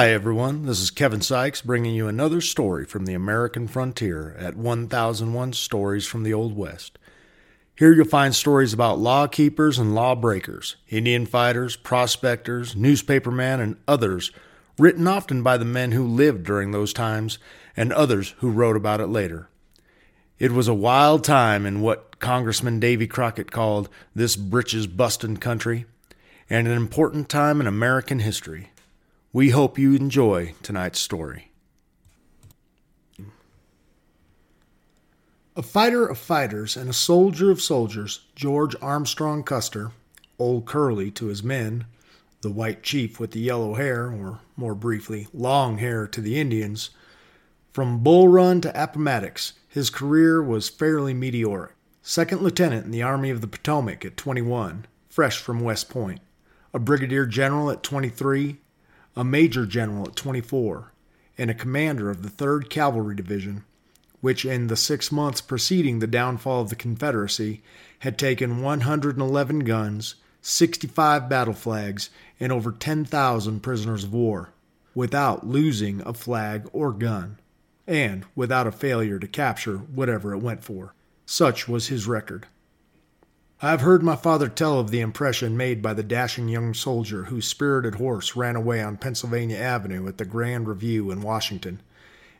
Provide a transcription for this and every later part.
Hi, everyone. This is Kevin Sykes bringing you another story from the American frontier at 1001 Stories from the Old West. Here you'll find stories about law keepers and law breakers, Indian fighters, prospectors, newspapermen, and others, written often by the men who lived during those times and others who wrote about it later. It was a wild time in what Congressman Davy Crockett called this britches bustin' country, and an important time in American history. We hope you enjoy tonight's story. A fighter of fighters and a soldier of soldiers, George Armstrong Custer, Old Curly to his men, the white chief with the yellow hair, or more briefly, long hair to the Indians, from Bull Run to Appomattox, his career was fairly meteoric. Second lieutenant in the Army of the Potomac at 21, fresh from West Point, a brigadier general at 23, a major general at 24, and a commander of the 3rd Cavalry Division, which in the six months preceding the downfall of the Confederacy had taken 111 guns, 65 battle flags, and over 10,000 prisoners of war, without losing a flag or gun, and without a failure to capture whatever it went for. Such was his record. I have heard my father tell of the impression made by the dashing young soldier whose spirited horse ran away on Pennsylvania Avenue at the Grand Review in Washington,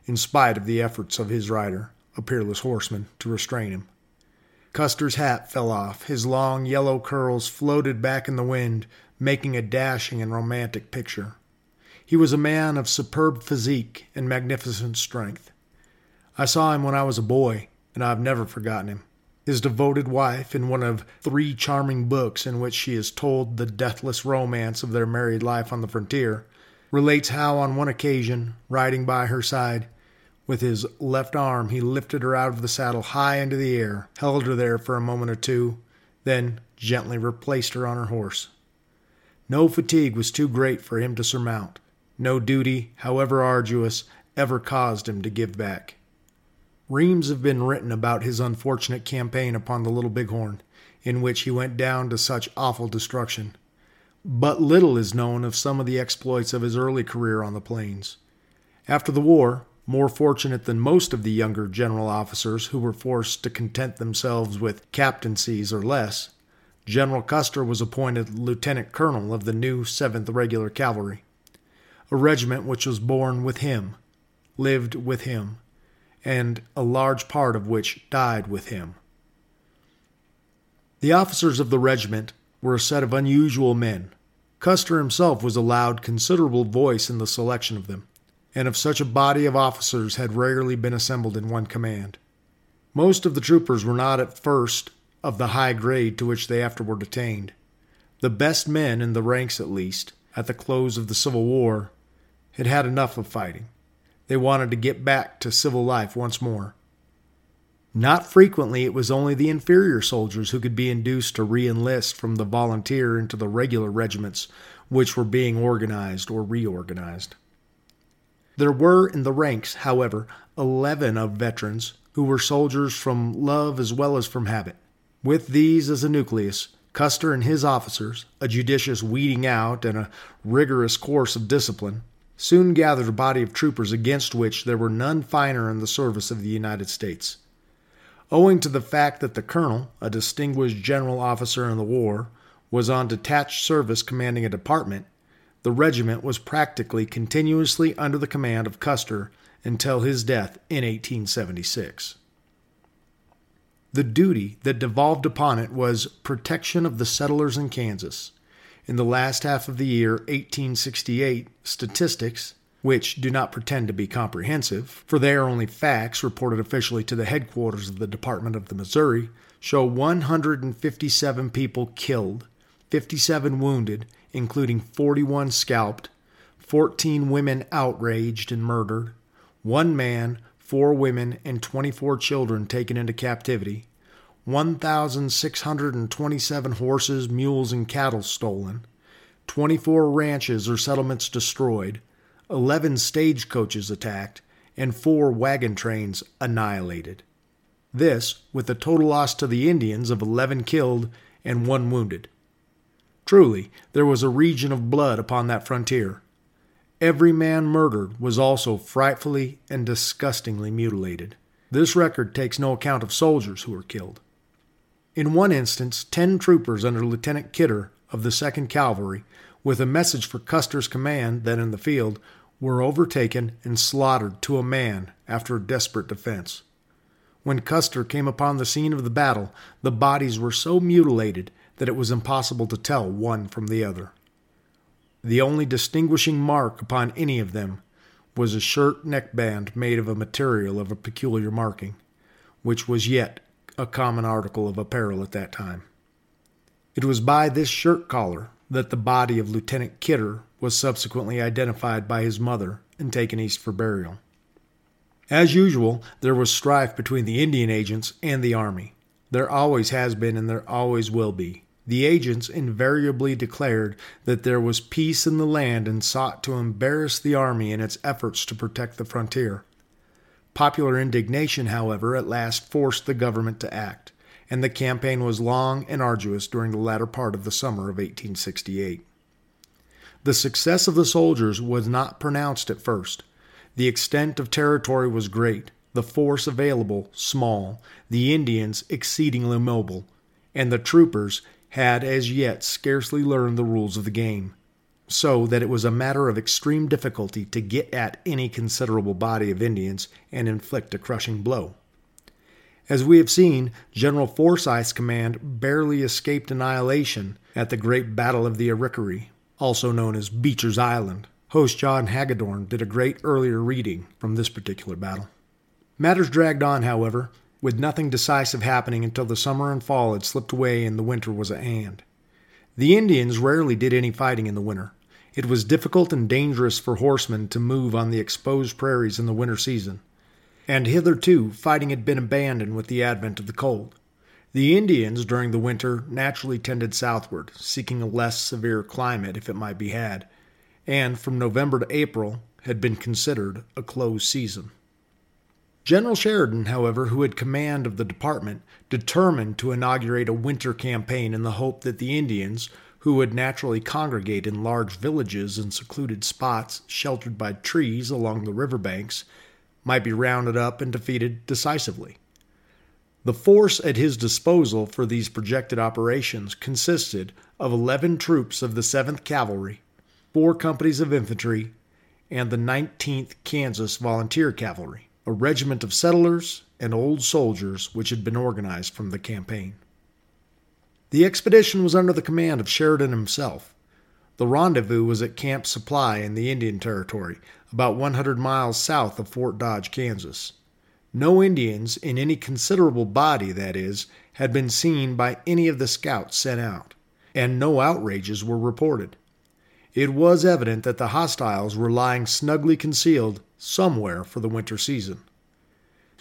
in spite of the efforts of his rider, a peerless horseman, to restrain him. Custer's hat fell off, his long yellow curls floated back in the wind, making a dashing and romantic picture. He was a man of superb physique and magnificent strength. I saw him when I was a boy, and I have never forgotten him his devoted wife in one of three charming books in which she is told the deathless romance of their married life on the frontier, relates how on one occasion, riding by her side, with his left arm he lifted her out of the saddle high into the air, held her there for a moment or two, then gently replaced her on her horse. No fatigue was too great for him to surmount. No duty, however arduous, ever caused him to give back. Reams have been written about his unfortunate campaign upon the Little Bighorn, in which he went down to such awful destruction. But little is known of some of the exploits of his early career on the plains. After the war, more fortunate than most of the younger general officers who were forced to content themselves with captaincies or less, General Custer was appointed lieutenant colonel of the new 7th Regular Cavalry, a regiment which was born with him, lived with him, and a large part of which died with him. The officers of the regiment were a set of unusual men. Custer himself was allowed considerable voice in the selection of them, and of such a body of officers had rarely been assembled in one command. Most of the troopers were not at first of the high grade to which they afterward attained. The best men in the ranks, at least, at the close of the Civil War, had had enough of fighting they wanted to get back to civil life once more. Not frequently it was only the inferior soldiers who could be induced to re enlist from the volunteer into the regular regiments which were being organized or reorganized. There were in the ranks, however, eleven of veterans who were soldiers from love as well as from habit. With these as a nucleus, Custer and his officers, a judicious weeding out and a rigorous course of discipline, soon gathered a body of troopers against which there were none finer in the service of the United States. Owing to the fact that the colonel, a distinguished general officer in the war, was on detached service commanding a department, the regiment was practically continuously under the command of Custer until his death in 1876. The duty that devolved upon it was protection of the settlers in Kansas in the last half of the year 1868 statistics, which do not pretend to be comprehensive, for they are only facts reported officially to the headquarters of the Department of the Missouri, show 157 people killed, 57 wounded, including 41 scalped, 14 women outraged and murdered, one man, four women, and 24 children taken into captivity, 1,627 horses, mules, and cattle stolen, 24 ranches or settlements destroyed, 11 stagecoaches attacked, and four wagon trains annihilated. This, with a total loss to the Indians of 11 killed and one wounded. Truly, there was a region of blood upon that frontier. Every man murdered was also frightfully and disgustingly mutilated. This record takes no account of soldiers who were killed. In one instance, ten troopers under Lieutenant Kidder of the 2nd Cavalry, with a message for Custer's command then in the field, were overtaken and slaughtered to a man after a desperate defense. When Custer came upon the scene of the battle, the bodies were so mutilated that it was impossible to tell one from the other. The only distinguishing mark upon any of them was a shirt neckband made of a material of a peculiar marking, which was yet a common article of apparel at that time. It was by this shirt collar that the body of Lieutenant Kidder was subsequently identified by his mother and taken east for burial. As usual, there was strife between the Indian agents and the Army. There always has been and there always will be. The agents invariably declared that there was peace in the land and sought to embarrass the Army in its efforts to protect the frontier. Popular indignation, however, at last forced the government to act, and the campaign was long and arduous during the latter part of the summer of 1868. The success of the soldiers was not pronounced at first. The extent of territory was great, the force available small, the Indians exceedingly mobile, and the troopers had as yet scarcely learned the rules of the game so that it was a matter of extreme difficulty to get at any considerable body of Indians and inflict a crushing blow. As we have seen, General Forsyth's command barely escaped annihilation at the great Battle of the Arickaree, also known as Beecher's Island. Host John Hagedorn did a great earlier reading from this particular battle. Matters dragged on, however, with nothing decisive happening until the summer and fall had slipped away and the winter was at hand. The Indians rarely did any fighting in the winter, it was difficult and dangerous for horsemen to move on the exposed prairies in the winter season, and hitherto fighting had been abandoned with the advent of the cold. The Indians during the winter naturally tended southward, seeking a less severe climate if it might be had, and from November to April had been considered a closed season. General Sheridan, however, who had command of the department, determined to inaugurate a winter campaign in the hope that the Indians, who would naturally congregate in large villages and secluded spots sheltered by trees along the river banks, might be rounded up and defeated decisively. The force at his disposal for these projected operations consisted of 11 troops of the 7th Cavalry, four companies of infantry, and the 19th Kansas Volunteer Cavalry, a regiment of settlers and old soldiers which had been organized from the campaign. The expedition was under the command of Sheridan himself. The rendezvous was at Camp Supply in the Indian Territory, about 100 miles south of Fort Dodge, Kansas. No Indians, in any considerable body, that is, had been seen by any of the scouts sent out, and no outrages were reported. It was evident that the hostiles were lying snugly concealed somewhere for the winter season.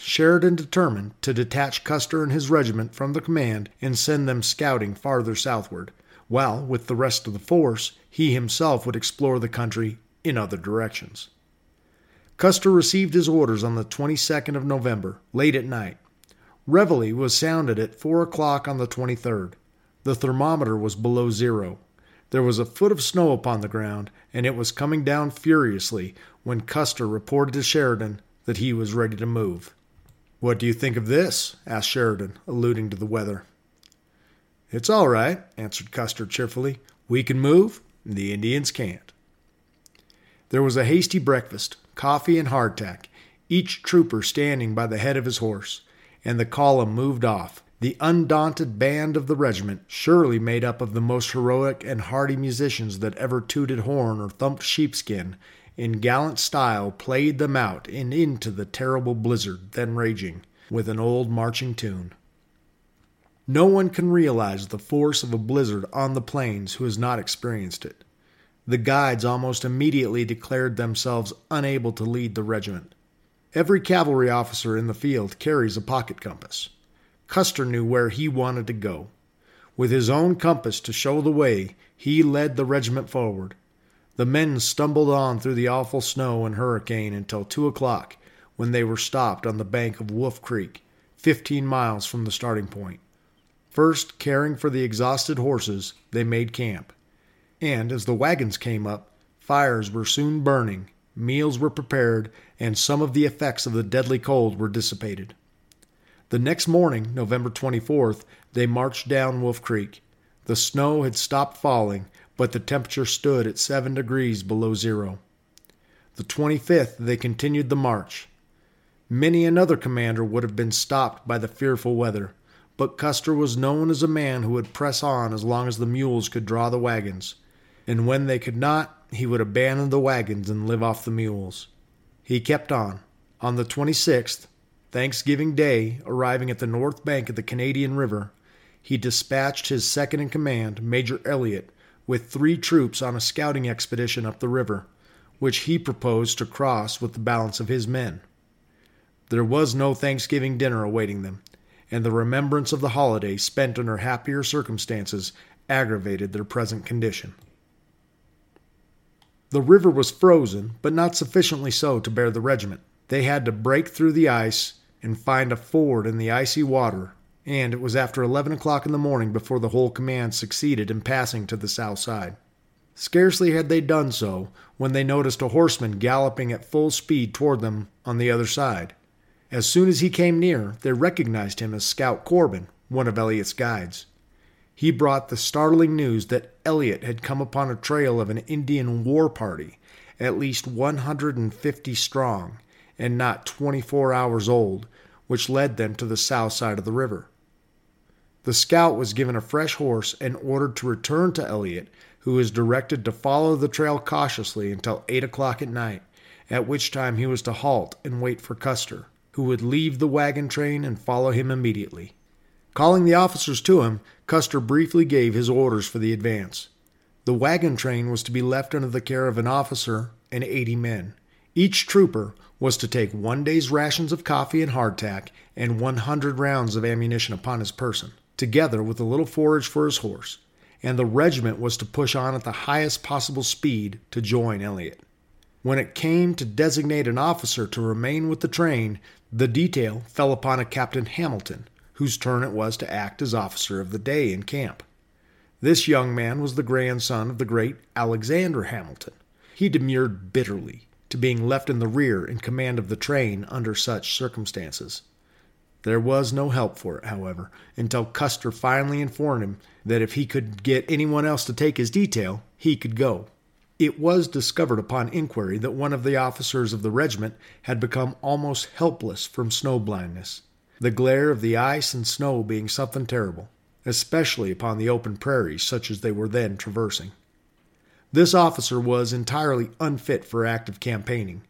Sheridan determined to detach Custer and his regiment from the command and send them scouting farther southward, while, with the rest of the force, he himself would explore the country in other directions. Custer received his orders on the 22nd of November, late at night. Reveille was sounded at 4 o'clock on the 23rd. The thermometer was below zero. There was a foot of snow upon the ground, and it was coming down furiously when Custer reported to Sheridan that he was ready to move. What do you think of this? asked Sheridan, alluding to the weather. It's all right, answered Custer cheerfully. We can move, the Indians can't. There was a hasty breakfast, coffee and hardtack, each trooper standing by the head of his horse, and the column moved off, the undaunted band of the regiment, surely made up of the most heroic and hardy musicians that ever tooted horn or thumped sheepskin, in gallant style played them out and into the terrible blizzard then raging with an old marching tune. No one can realize the force of a blizzard on the plains who has not experienced it. The guides almost immediately declared themselves unable to lead the regiment. Every cavalry officer in the field carries a pocket compass. Custer knew where he wanted to go. With his own compass to show the way, he led the regiment forward, the men stumbled on through the awful snow and hurricane until two o'clock, when they were stopped on the bank of Wolf Creek, fifteen miles from the starting point. First, caring for the exhausted horses, they made camp. And as the wagons came up, Fires were soon burning, meals were prepared, and some of the effects of the deadly cold were dissipated. The next morning, November 24th, they marched down Wolf Creek. The snow had stopped falling, but the temperature stood at 7 degrees below zero. The 25th, they continued the march. Many another commander would have been stopped by the fearful weather, but Custer was known as a man who would press on as long as the mules could draw the wagons, and when they could not, he would abandon the wagons and live off the mules. He kept on. On the 26th, Thanksgiving Day, arriving at the north bank of the Canadian River, he dispatched his second in command, Major Elliott, with three troops on a scouting expedition up the river, which he proposed to cross with the balance of his men. There was no Thanksgiving dinner awaiting them, and the remembrance of the holiday spent under happier circumstances aggravated their present condition. The river was frozen, but not sufficiently so to bear the regiment. They had to break through the ice and find a ford in the icy water, and it was after 11 o'clock in the morning before the whole command succeeded in passing to the south side. Scarcely had they done so when they noticed a horseman galloping at full speed toward them on the other side. As soon as he came near, they recognized him as Scout Corbin, one of Elliott's guides. He brought the startling news that Elliott had come upon a trail of an Indian war party, at least 150 strong, and not 24 hours old, which led them to the south side of the river. The scout was given a fresh horse and ordered to return to Elliott, who was directed to follow the trail cautiously until 8 o'clock at night, at which time he was to halt and wait for Custer, who would leave the wagon train and follow him immediately. Calling the officers to him, Custer briefly gave his orders for the advance. The wagon train was to be left under the care of an officer and 80 men. Each trooper was to take one day's rations of coffee and hardtack and 100 rounds of ammunition upon his person, together with a little forage for his horse, and the regiment was to push on at the highest possible speed to join Elliott. When it came to designate an officer to remain with the train, the detail fell upon a Captain Hamilton, whose turn it was to act as officer of the day in camp. This young man was the grandson of the great Alexander Hamilton. He demurred bitterly to being left in the rear in command of the train under such circumstances. There was no help for it, however, until Custer finally informed him that if he could get anyone else to take his detail, he could go. It was discovered upon inquiry that one of the officers of the regiment had become almost helpless from snow blindness, the glare of the ice and snow being something terrible, especially upon the open prairies such as they were then traversing. This officer was entirely unfit for active campaigning,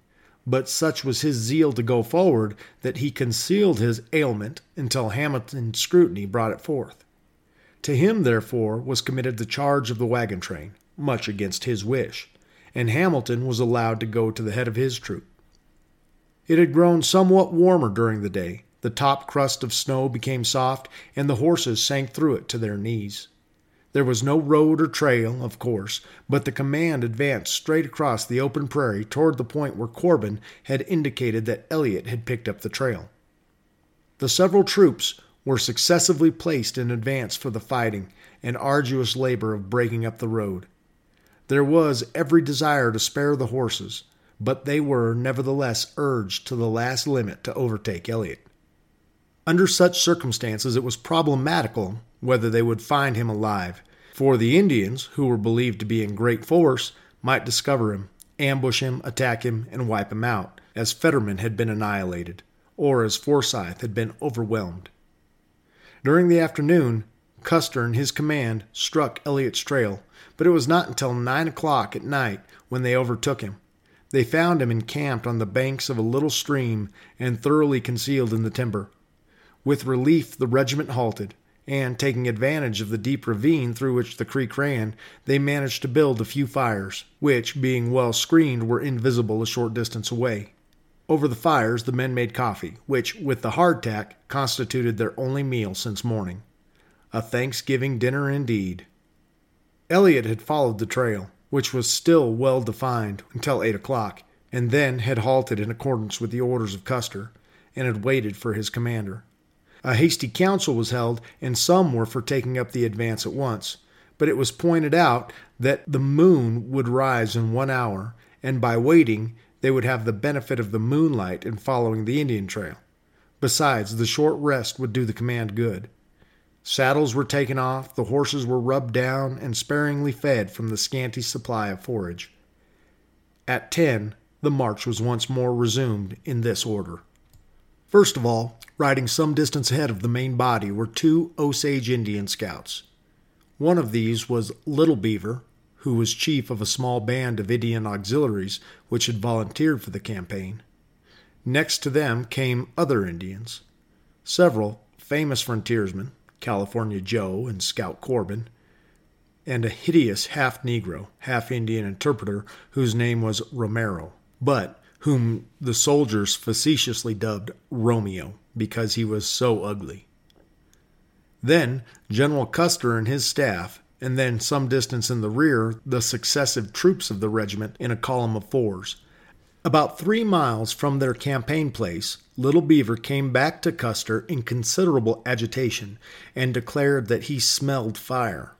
but such was his zeal to go forward that he concealed his ailment until Hamilton's scrutiny brought it forth. To him, therefore, was committed the charge of the wagon train, much against his wish, and Hamilton was allowed to go to the head of his troop. It had grown somewhat warmer during the day. The top crust of snow became soft, and the horses sank through it to their knees. There was no road or trail, of course, but the command advanced straight across the open prairie toward the point where Corbin had indicated that Elliott had picked up the trail. The several troops were successively placed in advance for the fighting and arduous labor of breaking up the road. There was every desire to spare the horses, but they were nevertheless urged to the last limit to overtake Elliott. Under such circumstances, it was problematical whether they would find him alive, for the Indians, who were believed to be in great force, might discover him, ambush him, attack him, and wipe him out, as Fetterman had been annihilated, or as Forsyth had been overwhelmed. During the afternoon, Custer and his command struck Elliott's trail, but it was not until nine o'clock at night when they overtook him. They found him encamped on the banks of a little stream and thoroughly concealed in the timber. With relief, the regiment halted, and taking advantage of the deep ravine through which the creek ran, they managed to build a few fires, which, being well screened, were invisible a short distance away. Over the fires, the men made coffee, which, with the hardtack, constituted their only meal since morning. A Thanksgiving dinner indeed. Elliott had followed the trail, which was still well defined, until eight o'clock, and then had halted in accordance with the orders of Custer, and had waited for his commander. A hasty council was held, and some were for taking up the advance at once, but it was pointed out that the moon would rise in one hour, and by waiting, they would have the benefit of the moonlight in following the Indian trail. Besides, the short rest would do the command good. Saddles were taken off, the horses were rubbed down, and sparingly fed from the scanty supply of forage. At ten, the march was once more resumed in this order. First of all, riding some distance ahead of the main body were two Osage Indian scouts. One of these was Little Beaver, who was chief of a small band of Indian auxiliaries which had volunteered for the campaign. Next to them came other Indians. Several famous frontiersmen, California Joe and Scout Corbin, and a hideous half Negro, half Indian interpreter whose name was Romero, but whom the soldiers facetiously dubbed Romeo because he was so ugly. Then General Custer and his staff, and then some distance in the rear, the successive troops of the regiment in a column of fours. About three miles from their campaign place, Little Beaver came back to Custer in considerable agitation and declared that he smelled fire.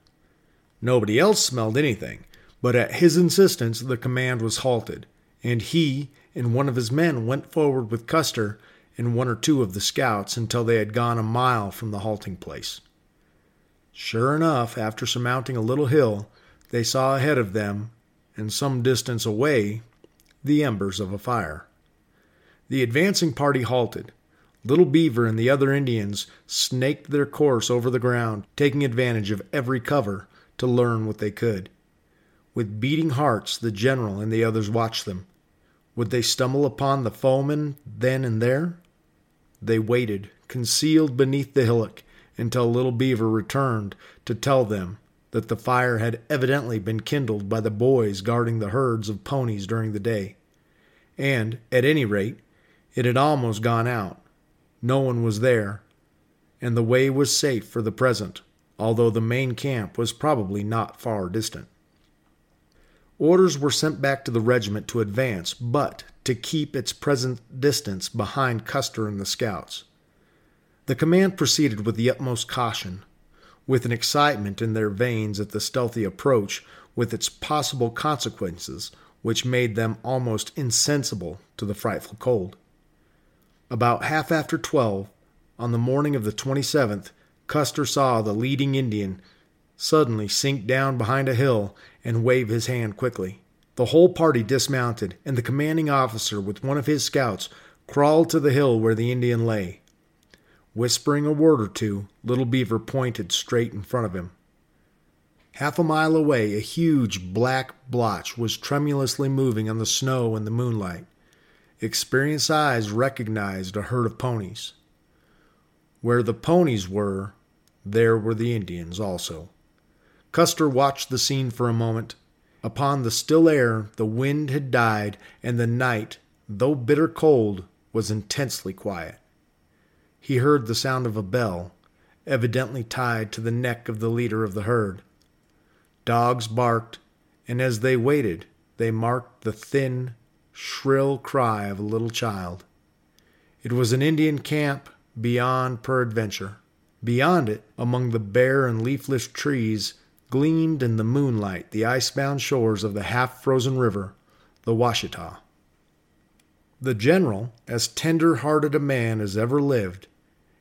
Nobody else smelled anything, but at his insistence the command was halted, and he and one of his men went forward with Custer and one or two of the scouts until they had gone a mile from the halting place. Sure enough, after surmounting a little hill, they saw ahead of them, and some distance away, the embers of a fire. The advancing party halted. Little Beaver and the other Indians snaked their course over the ground, taking advantage of every cover to learn what they could. With beating hearts, the general and the others watched them. Would they stumble upon the foemen then and there? They waited, concealed beneath the hillock, until Little Beaver returned to tell them that the fire had evidently been kindled by the boys guarding the herds of ponies during the day. And, at any rate, it had almost gone out. No one was there, and the way was safe for the present, although the main camp was probably not far distant. Orders were sent back to the regiment to advance, but to keep its present distance behind Custer and the scouts. The command proceeded with the utmost caution, with an excitement in their veins at the stealthy approach with its possible consequences, which made them almost insensible to the frightful cold. About half after twelve, on the morning of the 27th, Custer saw the leading Indian suddenly sink down behind a hill and wave his hand quickly. The whole party dismounted, and the commanding officer, with one of his scouts, crawled to the hill where the Indian lay. Whispering a word or two, Little Beaver pointed straight in front of him. Half a mile away, a huge black blotch was tremulously moving on the snow in the moonlight. Experienced eyes recognized a herd of ponies. Where the ponies were, there were the Indians also. Custer watched the scene for a moment. Upon the still air, the wind had died, and the night, though bitter cold, was intensely quiet. He heard the sound of a bell, evidently tied to the neck of the leader of the herd. Dogs barked, and as they waited, they marked the thin, shrill cry of a little child. It was an Indian camp beyond peradventure. Beyond it, among the bare and leafless trees, gleamed in the moonlight the ice-bound shores of the half frozen river, the Washita. The general, as tender hearted a man as ever lived,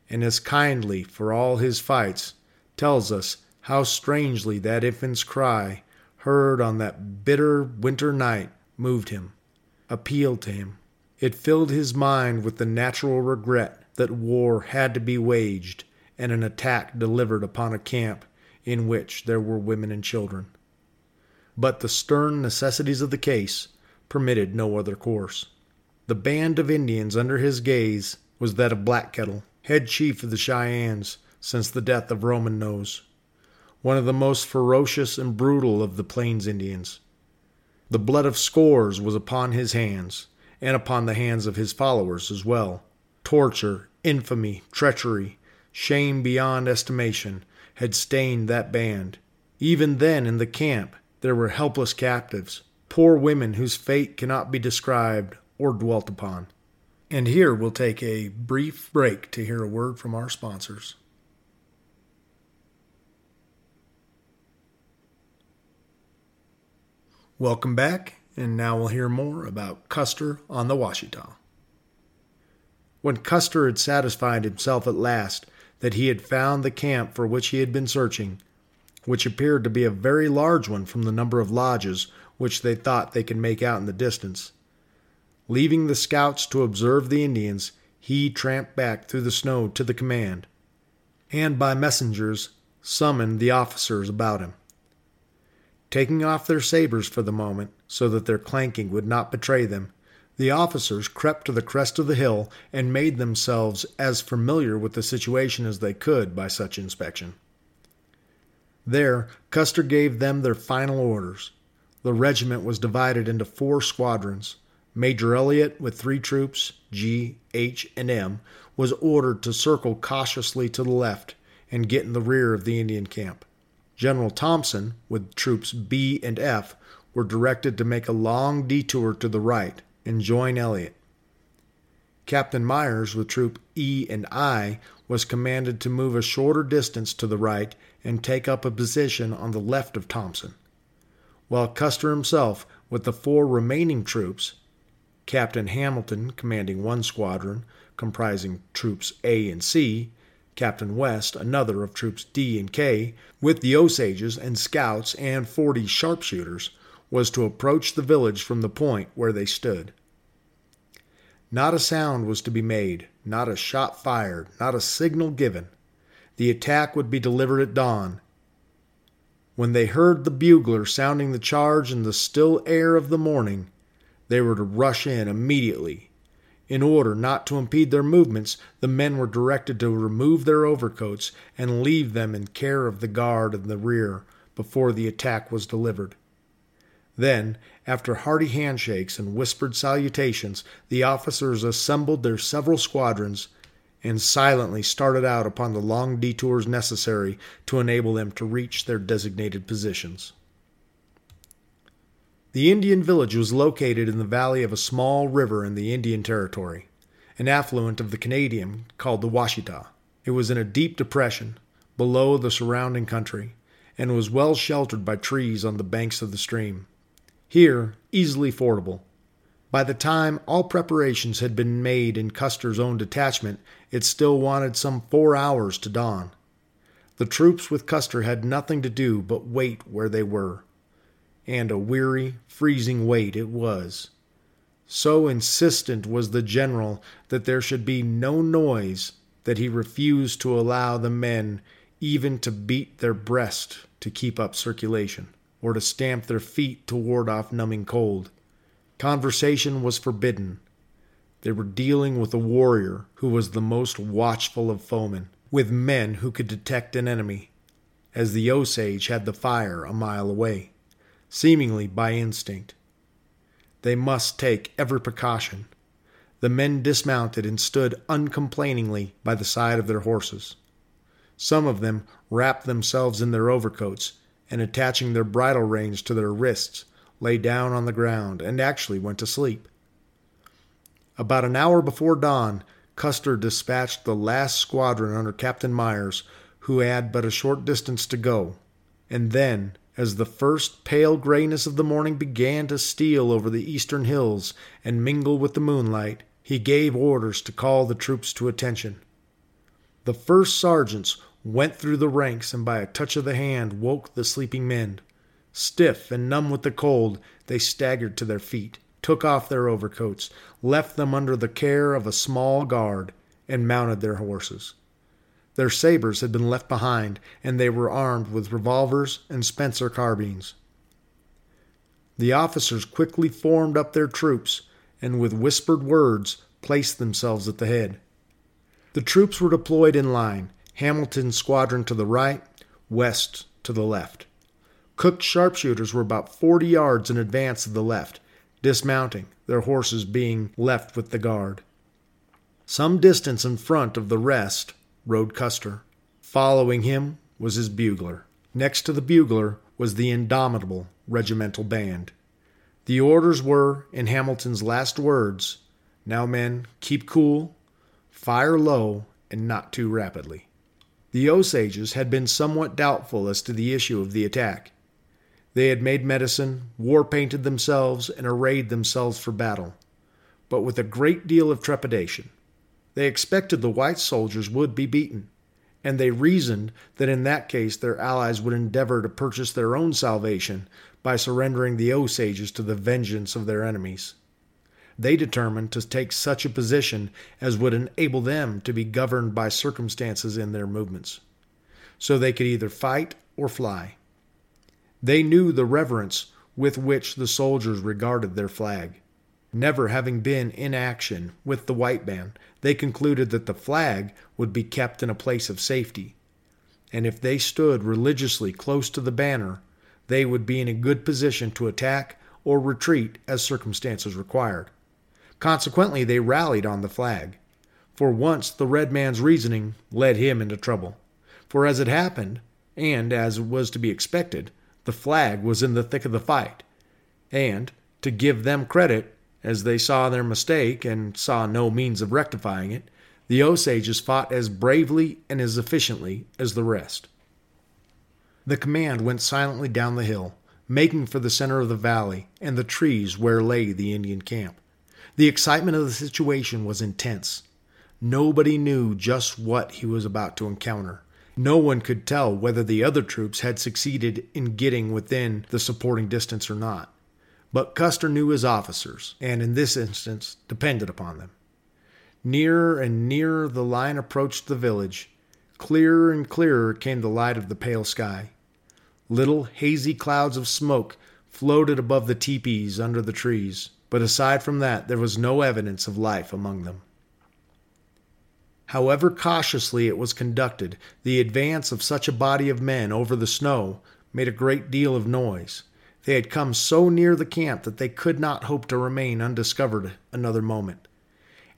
and as kindly for all his fights, tells us how strangely that infant's cry, heard on that bitter winter night, moved him appealed to him. It filled his mind with the natural regret that war had to be waged and an attack delivered upon a camp in which there were women and children. But the stern necessities of the case permitted no other course. The band of Indians under his gaze was that of Black Kettle, head chief of the Cheyennes since the death of Roman Nose, one of the most ferocious and brutal of the Plains Indians. The blood of scores was upon his hands, and upon the hands of his followers as well. Torture, infamy, treachery, shame beyond estimation had stained that band. Even then in the camp there were helpless captives, poor women whose fate cannot be described or dwelt upon. And here we'll take a brief break to hear a word from our sponsors. Welcome back, and now we'll hear more about Custer on the Washita. When Custer had satisfied himself at last that he had found the camp for which he had been searching, which appeared to be a very large one from the number of lodges which they thought they could make out in the distance, leaving the scouts to observe the Indians, he tramped back through the snow to the command, and by messengers summoned the officers about him. Taking off their sabers for the moment, so that their clanking would not betray them, the officers crept to the crest of the hill and made themselves as familiar with the situation as they could by such inspection. There, Custer gave them their final orders. The regiment was divided into four squadrons. Major Elliott, with three troops, G, H, and M, was ordered to circle cautiously to the left and get in the rear of the Indian camp. General Thompson, with troops B and F, were directed to make a long detour to the right and join Elliott. Captain Myers, with Troop E and I, was commanded to move a shorter distance to the right and take up a position on the left of Thompson, while Custer himself, with the four remaining troops, Captain Hamilton commanding one squadron comprising troops A and C, Captain West, another of troops D and K, with the Osages and scouts and 40 sharpshooters, was to approach the village from the point where they stood. Not a sound was to be made, not a shot fired, not a signal given. The attack would be delivered at dawn. When they heard the bugler sounding the charge in the still air of the morning, they were to rush in immediately in order not to impede their movements, the men were directed to remove their overcoats and leave them in care of the guard in the rear before the attack was delivered. Then, after hearty handshakes and whispered salutations, the officers assembled their several squadrons and silently started out upon the long detours necessary to enable them to reach their designated positions. The Indian village was located in the valley of a small river in the Indian Territory, an affluent of the Canadian called the Washita. It was in a deep depression below the surrounding country and was well sheltered by trees on the banks of the stream. Here, easily fordable. By the time all preparations had been made in Custer's own detachment, it still wanted some four hours to dawn. The troops with Custer had nothing to do but wait where they were and a weary, freezing wait it was. So insistent was the general that there should be no noise that he refused to allow the men even to beat their breast to keep up circulation, or to stamp their feet to ward off numbing cold. Conversation was forbidden. They were dealing with a warrior who was the most watchful of foemen, with men who could detect an enemy, as the Osage had the fire a mile away seemingly by instinct. They must take every precaution. The men dismounted and stood uncomplainingly by the side of their horses. Some of them wrapped themselves in their overcoats and, attaching their bridle reins to their wrists, lay down on the ground and actually went to sleep. About an hour before dawn, Custer dispatched the last squadron under Captain Myers, who had but a short distance to go, and then as the first pale grayness of the morning began to steal over the eastern hills and mingle with the moonlight, he gave orders to call the troops to attention. The first sergeants went through the ranks and by a touch of the hand woke the sleeping men. Stiff and numb with the cold, they staggered to their feet, took off their overcoats, left them under the care of a small guard, and mounted their horses. Their sabers had been left behind, and they were armed with revolvers and Spencer carbines. The officers quickly formed up their troops and, with whispered words, placed themselves at the head. The troops were deployed in line, Hamilton's squadron to the right, West to the left. Cooke's sharpshooters were about 40 yards in advance of the left, dismounting, their horses being left with the guard. Some distance in front of the rest rode Custer. Following him was his bugler. Next to the bugler was the indomitable regimental band. The orders were, in Hamilton's last words, Now, men, keep cool, fire low, and not too rapidly. The Osages had been somewhat doubtful as to the issue of the attack. They had made medicine, war painted themselves, and arrayed themselves for battle, but with a great deal of trepidation. They expected the white soldiers would be beaten, and they reasoned that in that case their allies would endeavor to purchase their own salvation by surrendering the Osages to the vengeance of their enemies. They determined to take such a position as would enable them to be governed by circumstances in their movements, so they could either fight or fly. They knew the reverence with which the soldiers regarded their flag. Never having been in action with the white man, they concluded that the flag would be kept in a place of safety, and if they stood religiously close to the banner, they would be in a good position to attack or retreat as circumstances required. Consequently, they rallied on the flag. For once, the red man's reasoning led him into trouble. For as it happened, and as was to be expected, the flag was in the thick of the fight. And, to give them credit, as they saw their mistake and saw no means of rectifying it, the Osages fought as bravely and as efficiently as the rest. The command went silently down the hill, making for the center of the valley and the trees where lay the Indian camp. The excitement of the situation was intense. Nobody knew just what he was about to encounter. No one could tell whether the other troops had succeeded in getting within the supporting distance or not. But Custer knew his officers, and in this instance depended upon them. Nearer and nearer the line approached the village. Clearer and clearer came the light of the pale sky. Little hazy clouds of smoke floated above the teepees under the trees but aside from that, there was no evidence of life among them. However cautiously it was conducted, the advance of such a body of men over the snow made a great deal of noise. They had come so near the camp that they could not hope to remain undiscovered another moment.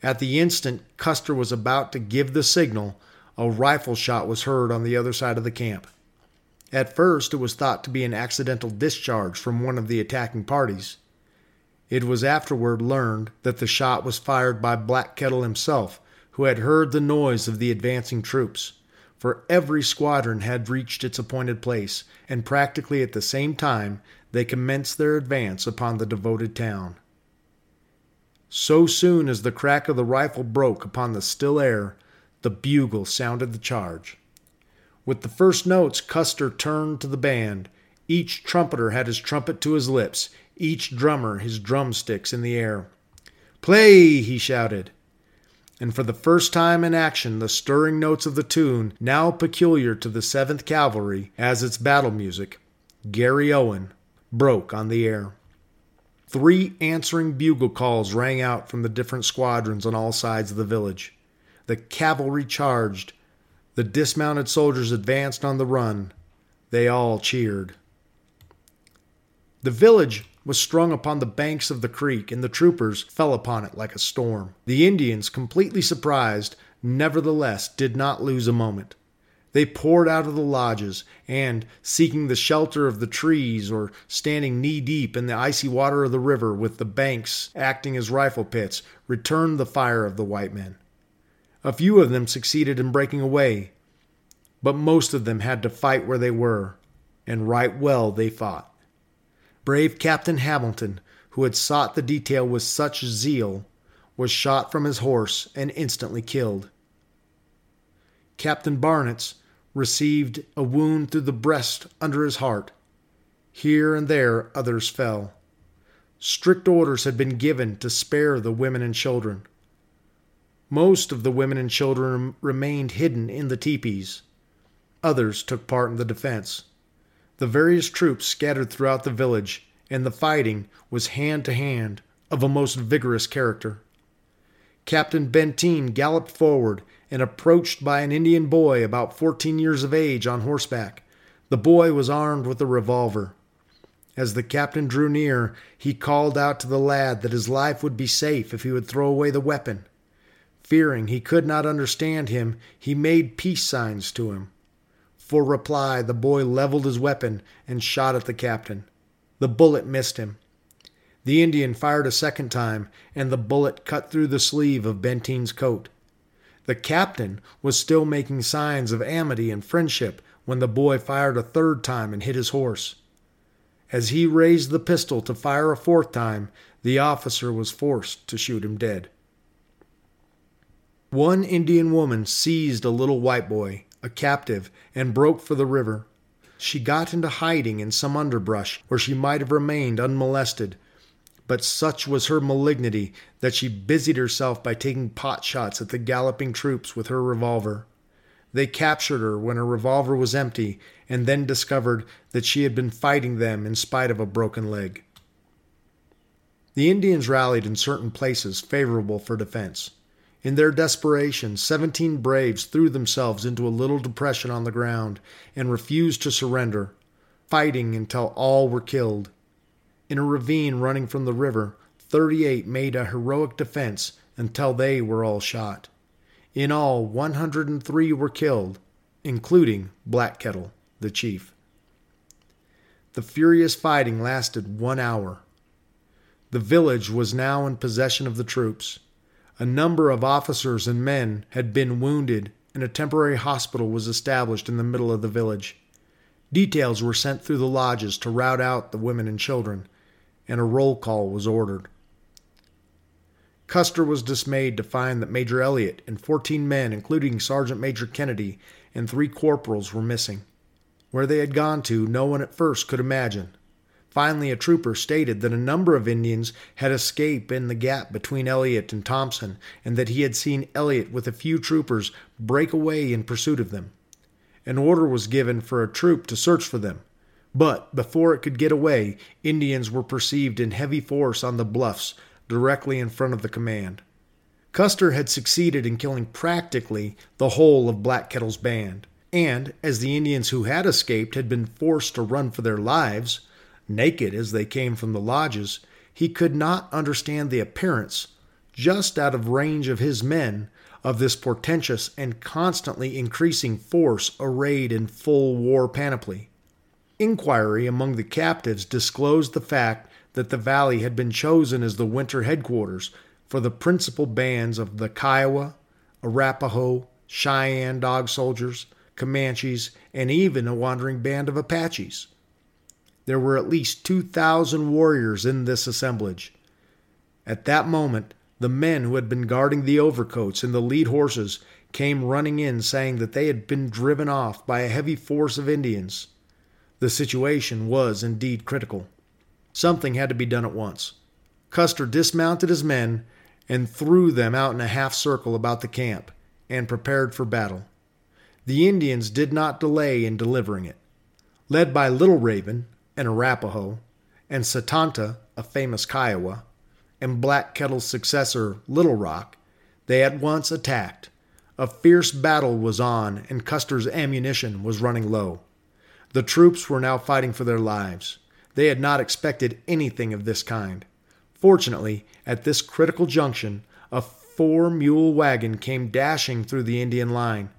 At the instant Custer was about to give the signal, a rifle shot was heard on the other side of the camp. At first, it was thought to be an accidental discharge from one of the attacking parties. It was afterward learned that the shot was fired by Black Kettle himself, who had heard the noise of the advancing troops. For every squadron had reached its appointed place, and practically at the same time they commenced their advance upon the devoted town. So soon as the crack of the rifle broke upon the still air, the bugle sounded the charge. With the first notes, Custer turned to the band. Each trumpeter had his trumpet to his lips each drummer his drumsticks in the air. Play! he shouted. And for the first time in action, the stirring notes of the tune, now peculiar to the 7th Cavalry as its battle music, Garryowen, broke on the air. Three answering bugle calls rang out from the different squadrons on all sides of the village. The cavalry charged. The dismounted soldiers advanced on the run. They all cheered. The village was strung upon the banks of the creek, and the troopers fell upon it like a storm. The Indians, completely surprised, nevertheless did not lose a moment. They poured out of the lodges, and, seeking the shelter of the trees or standing knee deep in the icy water of the river with the banks acting as rifle pits, returned the fire of the white men. A few of them succeeded in breaking away, but most of them had to fight where they were, and right well they fought. Brave Captain Hamilton, who had sought the detail with such zeal, was shot from his horse and instantly killed. Captain Barnitz received a wound through the breast under his heart. Here and there others fell. Strict orders had been given to spare the women and children. Most of the women and children remained hidden in the teepees. Others took part in the defense. The various troops scattered throughout the village, and the fighting was hand to hand, of a most vigorous character. Captain Benteen galloped forward and approached by an Indian boy about fourteen years of age on horseback. The boy was armed with a revolver. As the captain drew near, he called out to the lad that his life would be safe if he would throw away the weapon. Fearing he could not understand him, he made peace signs to him. For reply, the boy leveled his weapon and shot at the captain. The bullet missed him. The Indian fired a second time, and the bullet cut through the sleeve of Benteen's coat. The captain was still making signs of amity and friendship when the boy fired a third time and hit his horse. As he raised the pistol to fire a fourth time, the officer was forced to shoot him dead. One Indian woman seized a little white boy, a captive, and broke for the river. She got into hiding in some underbrush where she might have remained unmolested, but such was her malignity that she busied herself by taking pot shots at the galloping troops with her revolver. They captured her when her revolver was empty and then discovered that she had been fighting them in spite of a broken leg. The Indians rallied in certain places favorable for defense. In their desperation, seventeen braves threw themselves into a little depression on the ground and refused to surrender, fighting until all were killed. In a ravine running from the river, 38 made a heroic defense until they were all shot. In all, 103 were killed, including Black Kettle, the chief. The furious fighting lasted one hour. The village was now in possession of the troops. A number of officers and men had been wounded, and a temporary hospital was established in the middle of the village. Details were sent through the lodges to rout out the women and children, and a roll call was ordered. Custer was dismayed to find that Major Elliott and 14 men, including Sergeant Major Kennedy and three corporals, were missing. Where they had gone to, no one at first could imagine. Finally, a trooper stated that a number of Indians had escaped in the gap between Elliott and Thompson, and that he had seen Elliott with a few troopers break away in pursuit of them. An order was given for a troop to search for them, but before it could get away, Indians were perceived in heavy force on the bluffs directly in front of the command. Custer had succeeded in killing practically the whole of Black Kettle's band, and as the Indians who had escaped had been forced to run for their lives, naked as they came from the lodges, he could not understand the appearance, just out of range of his men, of this portentous and constantly increasing force arrayed in full war panoply. Inquiry among the captives disclosed the fact that the valley had been chosen as the winter headquarters for the principal bands of the Kiowa, Arapaho, Cheyenne dog soldiers, Comanches, and even a wandering band of Apaches. There were at least 2,000 warriors in this assemblage. At that moment, the men who had been guarding the overcoats and the lead horses came running in saying that they had been driven off by a heavy force of Indians. The situation was indeed critical. Something had to be done at once. Custer dismounted his men and threw them out in a half circle about the camp and prepared for battle. The Indians did not delay in delivering it. Led by Little Raven, an Arapaho, and Satanta, a famous Kiowa, and Black Kettle's successor, Little Rock, they at once attacked. A fierce battle was on, and Custer's ammunition was running low. The troops were now fighting for their lives. They had not expected anything of this kind. Fortunately, at this critical junction, a four mule wagon came dashing through the Indian line.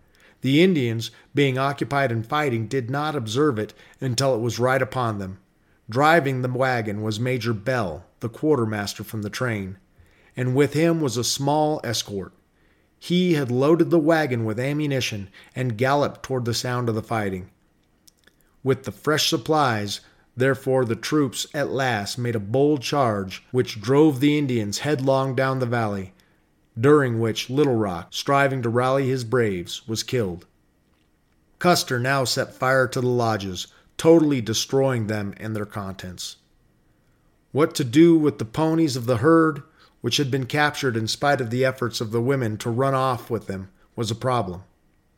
The Indians, being occupied in fighting, did not observe it until it was right upon them. Driving the wagon was Major Bell, the quartermaster from the train, and with him was a small escort. He had loaded the wagon with ammunition and galloped toward the sound of the fighting. With the fresh supplies, Therefore, the troops at last made a bold charge which drove the Indians headlong down the valley, during which Little Rock, striving to rally his braves, was killed. Custer now set fire to the lodges, totally destroying them and their contents. What to do with the ponies of the herd, which had been captured in spite of the efforts of the women to run off with them, was a problem.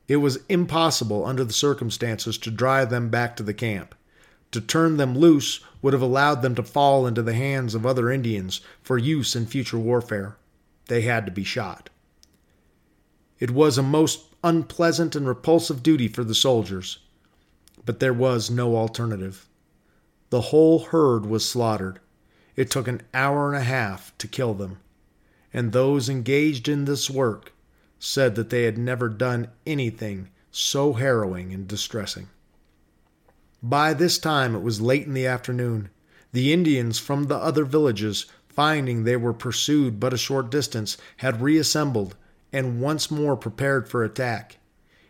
It was impossible under the circumstances to drive them back to the camp. To turn them loose would have allowed them to fall into the hands of other Indians for use in future warfare. They had to be shot. It was a most unpleasant and repulsive duty for the soldiers, but there was no alternative. The whole herd was slaughtered. It took an hour and a half to kill them, and those engaged in this work said that they had never done anything so harrowing and distressing. By this time it was late in the afternoon. The Indians from the other villages, finding they were pursued but a short distance, had reassembled and once more prepared for attack.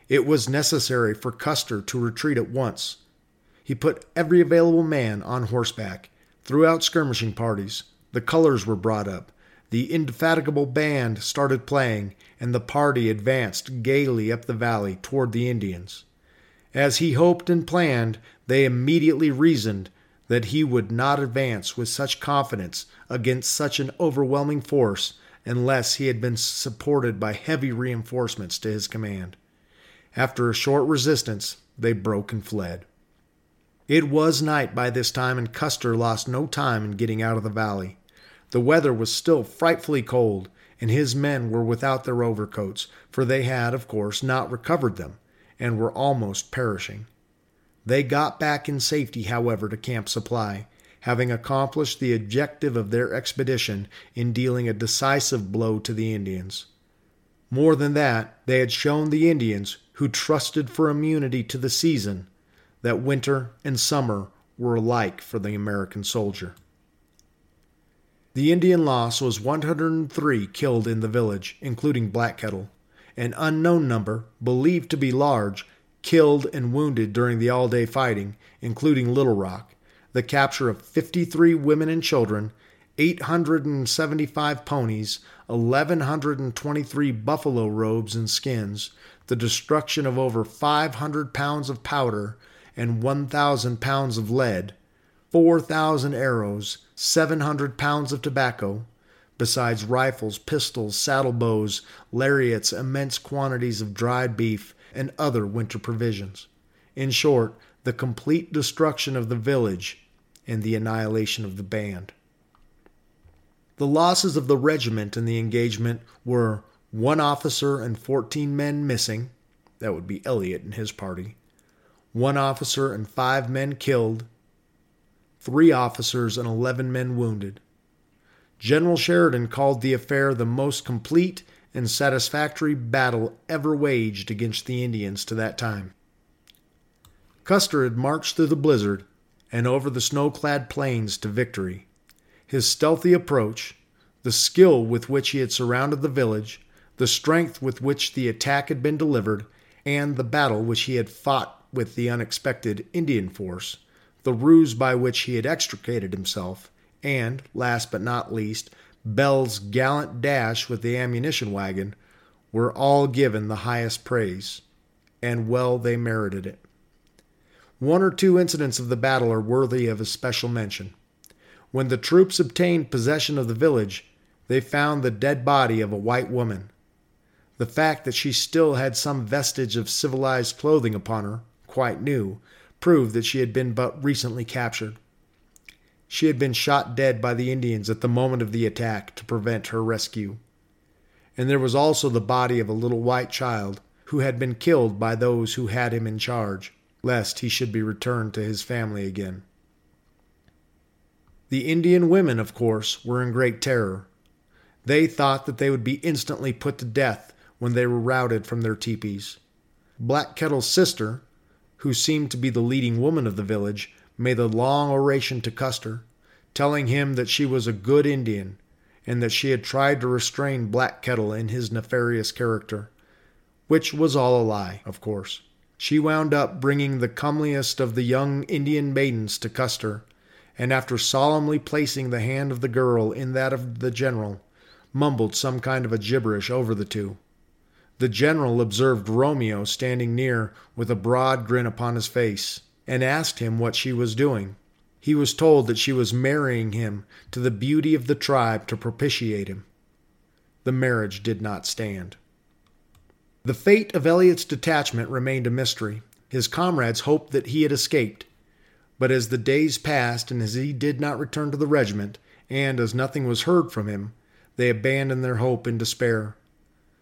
It was necessary for Custer to retreat at once. He put every available man on horseback, threw out skirmishing parties, the colors were brought up, the indefatigable band started playing, and the party advanced gaily up the valley toward the Indians. As he hoped and planned, they immediately reasoned that he would not advance with such confidence against such an overwhelming force unless he had been supported by heavy reinforcements to his command. After a short resistance, they broke and fled. It was night by this time, and Custer lost no time in getting out of the valley. The weather was still frightfully cold, and his men were without their overcoats, for they had, of course, not recovered them, and were almost perishing. They got back in safety, however, to Camp Supply, having accomplished the objective of their expedition in dealing a decisive blow to the Indians. More than that, they had shown the Indians, who trusted for immunity to the season, that winter and summer were alike for the American soldier. The Indian loss was 103 killed in the village, including Black Kettle. An unknown number, believed to be large, killed and wounded during the all day fighting, including Little Rock, the capture of 53 women and children, 875 ponies, 1,123 buffalo robes and skins, the destruction of over 500 pounds of powder and 1,000 pounds of lead, 4,000 arrows, 700 pounds of tobacco, besides rifles, pistols, saddle bows, lariats, immense quantities of dried beef, and other winter provisions. In short, the complete destruction of the village and the annihilation of the band. The losses of the regiment in the engagement were one officer and 14 men missing, that would be Elliott and his party, one officer and five men killed, three officers and 11 men wounded. General Sheridan called the affair the most complete and satisfactory battle ever waged against the Indians to that time. Custer had marched through the blizzard and over the snow clad plains to victory. His stealthy approach, the skill with which he had surrounded the village, the strength with which the attack had been delivered, and the battle which he had fought with the unexpected Indian force, the ruse by which he had extricated himself, and, last but not least, Bell's gallant dash with the ammunition wagon, were all given the highest praise, and well they merited it. One or two incidents of the battle are worthy of especial mention. When the troops obtained possession of the village, they found the dead body of a white woman. The fact that she still had some vestige of civilized clothing upon her, quite new, proved that she had been but recently captured. She had been shot dead by the Indians at the moment of the attack to prevent her rescue. And there was also the body of a little white child who had been killed by those who had him in charge lest he should be returned to his family again. The Indian women, of course, were in great terror. They thought that they would be instantly put to death when they were routed from their teepees. Black Kettle's sister, who seemed to be the leading woman of the village, made a long oration to Custer, telling him that she was a good Indian and that she had tried to restrain Black Kettle in his nefarious character, which was all a lie, of course she wound up bringing the comeliest of the young Indian maidens to Custer, and after solemnly placing the hand of the girl in that of the general, mumbled some kind of a gibberish over the two. The general observed Romeo standing near with a broad grin upon his face, and asked him what she was doing. He was told that she was marrying him to the beauty of the tribe to propitiate him. The marriage did not stand. The fate of Elliott's detachment remained a mystery. His comrades hoped that he had escaped, but as the days passed and as he did not return to the regiment, and as nothing was heard from him, they abandoned their hope in despair.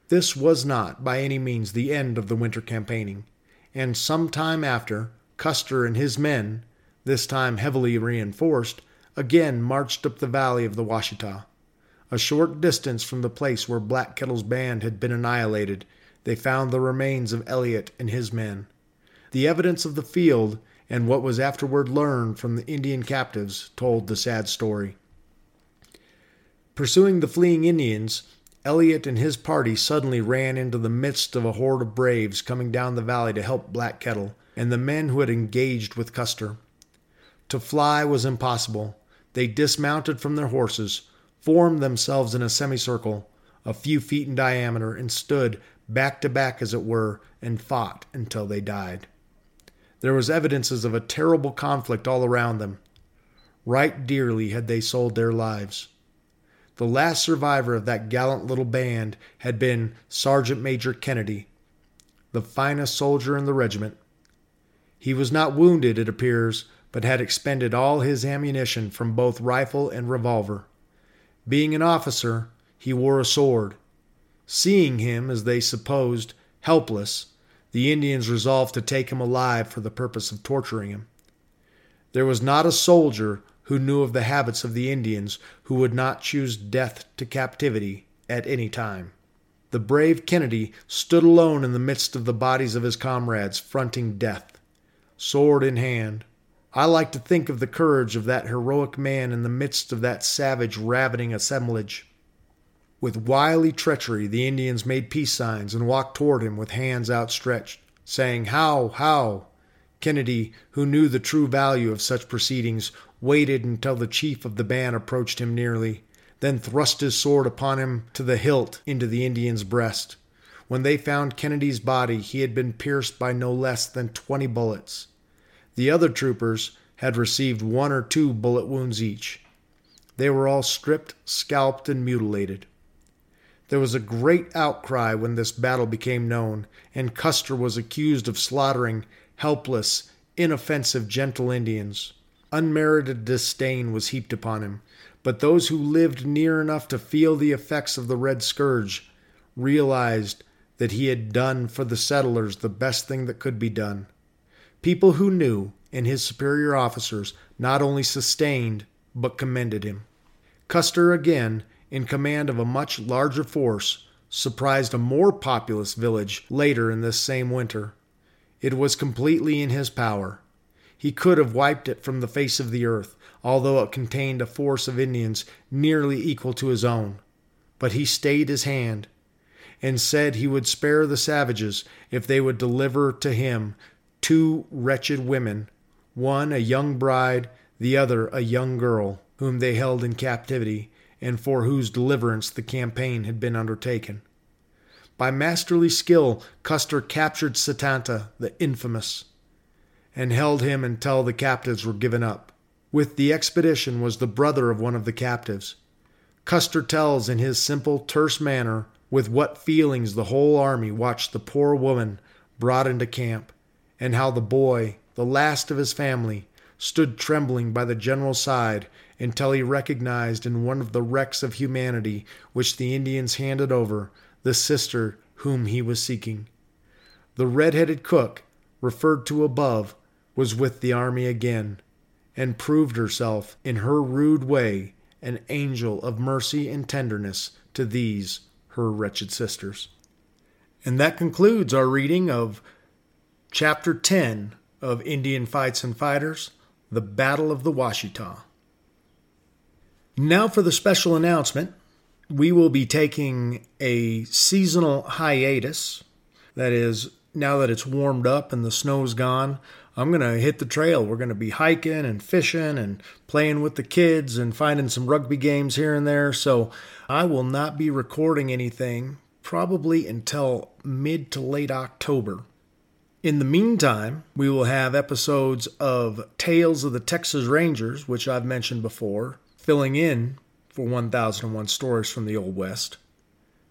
This was not, by any means, the end of the winter campaigning, and some time after, Custer and his men, this time heavily reinforced, again marched up the valley of the Washita. A short distance from the place where Black Kettle's band had been annihilated, they found the remains of Elliott and his men. The evidence of the field and what was afterward learned from the Indian captives told the sad story. Pursuing the fleeing Indians, Elliott and his party suddenly ran into the midst of a horde of braves coming down the valley to help Black Kettle and the men who had engaged with Custer. To fly was impossible. They dismounted from their horses, formed themselves in a semicircle, a few feet in diameter, and stood back to back, as it were, and fought until they died. There was evidences of a terrible conflict all around them. Right dearly had they sold their lives. The last survivor of that gallant little band had been Sergeant Major Kennedy, the finest soldier in the regiment. He was not wounded, it appears, but had expended all his ammunition from both rifle and revolver. Being an officer, he wore a sword. Seeing him, as they supposed, helpless, the Indians resolved to take him alive for the purpose of torturing him. There was not a soldier who knew of the habits of the Indians who would not choose death to captivity at any time. The brave Kennedy stood alone in the midst of the bodies of his comrades, fronting death, sword in hand. I like to think of the courage of that heroic man in the midst of that savage, ravening assemblage. With wily treachery, the Indians made peace signs and walked toward him with hands outstretched, saying, How, how? Kennedy, who knew the true value of such proceedings, waited until the chief of the band approached him nearly, then thrust his sword upon him to the hilt into the Indian's breast. When they found Kennedy's body, he had been pierced by no less than twenty bullets. The other troopers had received one or two bullet wounds each. They were all stripped, scalped, and mutilated. There was a great outcry when this battle became known, and Custer was accused of slaughtering helpless, inoffensive, gentle Indians. Unmerited disdain was heaped upon him, but those who lived near enough to feel the effects of the Red Scourge realized that he had done for the settlers the best thing that could be done. People who knew, and his superior officers, not only sustained, but commended him. Custer, again, in command of a much larger force, surprised a more populous village later in this same winter. It was completely in his power. He could have wiped it from the face of the earth, although it contained a force of Indians nearly equal to his own. But he stayed his hand, and said he would spare the savages if they would deliver to him two wretched women, one a young bride, the other a young girl, whom they held in captivity, and for whose deliverance the campaign had been undertaken. By masterly skill, Custer captured Satanta, the infamous, and held him until the captives were given up. With the expedition was the brother of one of the captives. Custer tells in his simple, terse manner with what feelings the whole army watched the poor woman brought into camp, and how the boy, the last of his family, stood trembling by the general's side until he recognized in one of the wrecks of humanity which the Indians handed over the sister whom he was seeking. The red headed cook, referred to above, was with the army again, and proved herself, in her rude way, an angel of mercy and tenderness to these her wretched sisters. And that concludes our reading of Chapter 10 of Indian Fights and Fighters The Battle of the Washita. Now for the special announcement. We will be taking a seasonal hiatus. That is, now that it's warmed up and the snow's gone, I'm going to hit the trail. We're going to be hiking and fishing and playing with the kids and finding some rugby games here and there. So I will not be recording anything probably until mid to late October. In the meantime, we will have episodes of Tales of the Texas Rangers, which I've mentioned before, filling in for 1001 Stories from the Old West.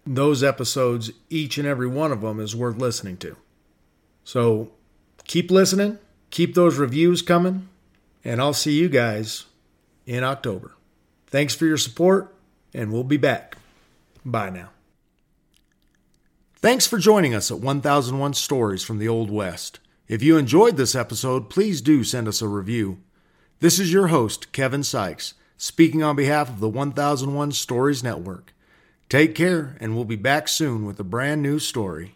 Those episodes, each and every one of them, is worth listening to. So keep listening Keep those reviews coming, and I'll see you guys in October. Thanks for your support, and we'll be back. Bye now. Thanks for joining us at 1001 Stories from the Old West. If you enjoyed this episode, please do send us a review. This is your host, Kevin Sykes, speaking on behalf of the 1001 Stories Network. Take care, and we'll be back soon with a brand new story.